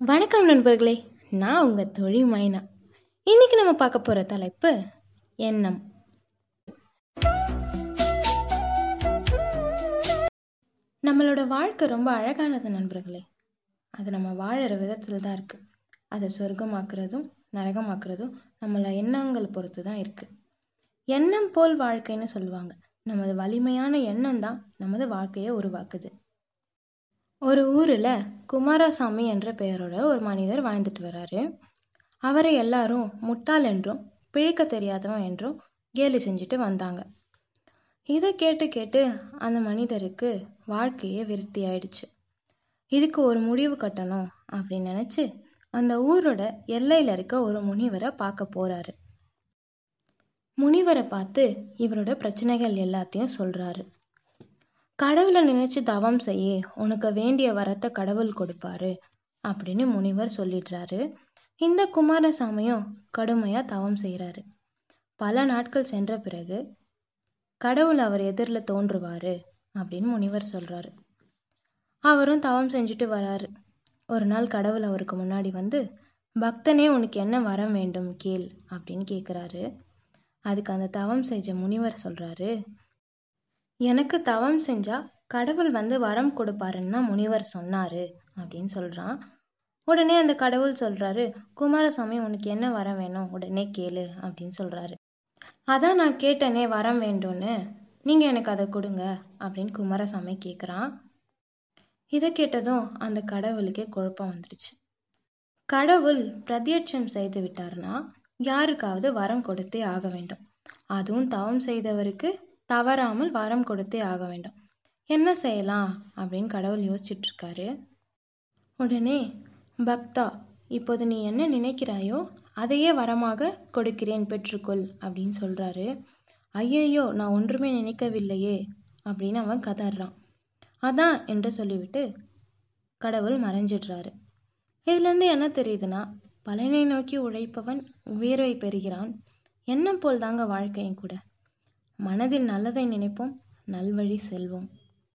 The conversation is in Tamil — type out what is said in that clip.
வணக்கம் நண்பர்களே நான் உங்கள் தொழில் மைனா. இன்னைக்கு நம்ம பார்க்க போகிற தலைப்பு எண்ணம். நம்மளோட வாழ்க்கை ரொம்ப அழகானது நண்பர்களே. அது நம்ம வாழற விதத்தில் தான் இருக்குது அதை சொர்க்கமாக்குறதும் நரகமாக்குறதும் நம்மளோட எண்ணங்கள் பொறுத்து தான் இருக்குது எண்ணம் போல் வாழ்க்கைன்னு சொல்லுவாங்க. நமது வலிமையான எண்ணம் தான் நமது வாழ்க்கையை உருவாக்குது. ஒரு ஊரில் குமாரசாமி என்ற பெயரோட ஒரு மனிதர் வாழ்ந்துட்டு வராரு. அவரை எல்லாரும் முட்டாள் என்றும் பிழைக்க தெரியாதவன் என்றும் கேலி செஞ்சுட்டு வந்தாங்க. இதை கேட்டு கேட்டு அந்த மனிதருக்கு வாழ்க்கையே விருத்தி ஆயிடுச்சு. இதுக்கு ஒரு முடிவு கட்டணும் அப்படின்னு நினச்சி அந்த ஊரோட எல்லையில் இருக்க ஒரு முனிவரை பார்க்க போறாரு. முனிவரை பார்த்து இவரோட பிரச்சனைகள் எல்லாத்தையும் சொல்றாரு. கடவுளை நினைச்சு தவம் செய்ய உனக்கு வேண்டிய வரத்தை கடவுள் கொடுப்பாரு அப்படின்னு முனிவர் சொல்லிடுறாரு. இந்த குமாரசாமியும் கடுமையா தவம் செய்கிறாரு பல நாட்கள் சென்ற பிறகு கடவுள் அவர் எதிரில் தோன்றுவாரு அப்படின்னு முனிவர் சொல்றாரு. அவரும் தவம் செஞ்சுட்டு வராரு. ஒரு நாள் கடவுள் அவருக்கு முன்னாடி வந்து பக்தனே உனக்கு என்ன வரம் வேண்டும் கேள் அப்படின்னு கேட்குறாரு அதுக்கு அந்த தவம் செஞ்ச முனிவர் சொல்றாரு எனக்கு தவம் செஞ்சா கடவுள் வந்து வரம் கொடுப்பாருன்னு தான் முனிவர் சொன்னாரு அப்படின்னு சொல்றான். உடனே அந்த கடவுள் சொல்றாரு குமாரசாமி உனக்கு என்ன வரம் வேணும்? உடனே கேளு அப்படின்னு சொல்றாரு. அதான் நான் கேட்டனே வரம் வேண்டும்னு. நீங்க எனக்கு அதை கொடுங்க அப்படின்னு குமாரசாமி கேட்குறான் இதை கேட்டதும் அந்த கடவுளுக்கே குழப்பம் வந்துடுச்சு கடவுள் பிரத்யட்சம் செய்து விட்டாருன்னா யாருக்காவது வரம் கொடுத்தே ஆக வேண்டும். அதுவும் தவம் செய்தவருக்கு தவறாமல் வரம் கொடுத்தே ஆக வேண்டும். என்ன செய்யலாம்? அப்படின்னு கடவுள் யோசிச்சுட்டு இருக்காரு உடனே பக்தா இப்போது நீ என்ன நினைக்கிறாயோ அதையே வரமாக கொடுக்கிறேன் பெற்றுக்கொள் அப்படின்னு சொல்றாரு. ஐயையோ நான் ஒன்றுமே நினைக்கவில்லையே அப்படின்னு அவன் கதறான். அதான் என்று சொல்லிவிட்டு கடவுள் மறைஞ்சிடுறாரு. இதுலேருந்து என்ன தெரியுதுன்னா பலனை நோக்கி உழைப்பவன் உயர்வை பெறுகிறான். என்ன போல் தாங்க வாழ்க்கையும் கூட. மனதில் நல்லதை நினைப்போம் நல்வழி செல்வோம்.